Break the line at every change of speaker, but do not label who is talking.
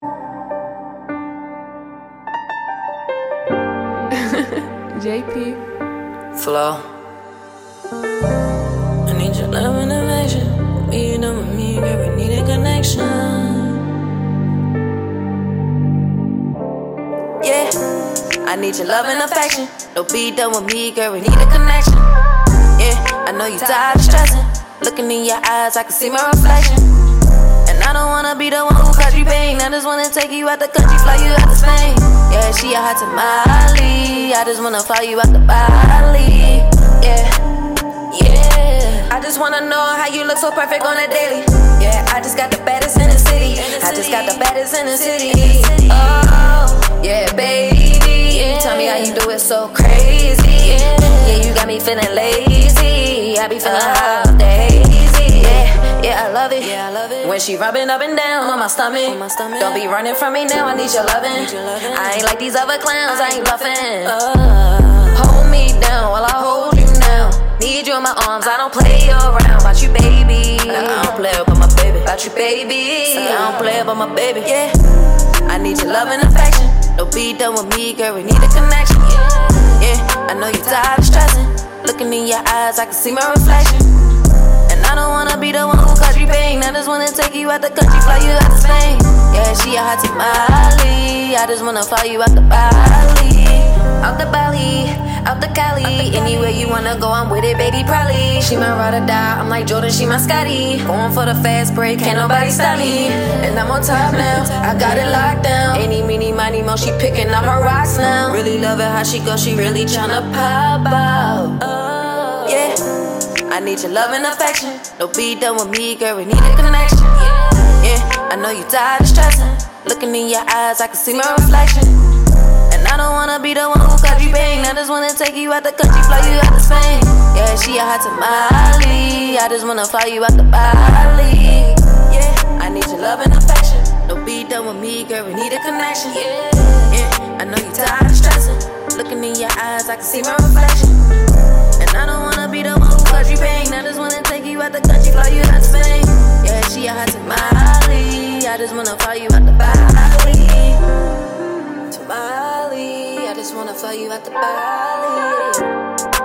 JP.
Flow. I need your love and affection. Me, you know me, girl, we need a connection. Yeah, I need your love and affection. Don't be done with me, girl, we need a connection. Yeah, I know you tired of stressing. Looking in your eyes, I can see my reflection. And I don't wanna be the one who cause you pain. I just wanna take you out the country, fly you out to Spain. Yeah, she a hot tamale. I just wanna fly you out to Bali. Yeah, yeah. I just wanna know how you look so perfect on a daily. Yeah, I just got the baddest in the city. I just got the baddest in the city. Oh, yeah, baby. Tell me how you do it so crazy. Yeah, you got me feeling lazy. I be feeling uh-huh. hot When she rubbing up and down on my stomach. On my stomach. Don't be running from me now. I need your loving. I ain't like these other clowns. I ain't bluffing. Uh. Hold me down while I hold you now. Need you in my arms. I don't play around. About you, baby. I don't play about my baby. About you, baby. I don't play about my baby. Yeah. I need your love and affection. Don't be done with me, girl. We need a connection. Yeah, I know you're tired of stressing. Looking in your eyes, I can see my reflection. And I don't wanna be the one who cause you pain. I just wanna take you out the country, fly you out to Spain. Yeah, she a hot tamale. I just wanna fly you out to Bali. Out the Bali, out the Cali. Anywhere you wanna go, I'm with it, baby, probably. She my ride or die, I'm like Jordan, she my Scotty. Going for the fast break, can't nobody stop me. And I'm on top now, I got it locked down. Any, meeny, miny, mo, she picking up her rocks now. Really love it how she go, she really tryna pop out. Yeah. I need your love and affection. Don't be done with me, girl. We need a connection. Yeah, I know you tired of stressing. Looking in your eyes, I can see my reflection. And I don't wanna be the one who cause you pain. I just wanna take you out the country, fly you out to Spain. Yeah, she a hot tamale. I just wanna fly you out to Bali. Yeah, I need your love and affection. Don't be done with me, girl. We need a connection. Yeah, I know you tired of stressing. Looking in your eyes, I can see my reflection. I just wanna fly you out the valley. to Bali. I just wanna fly you out to Bali.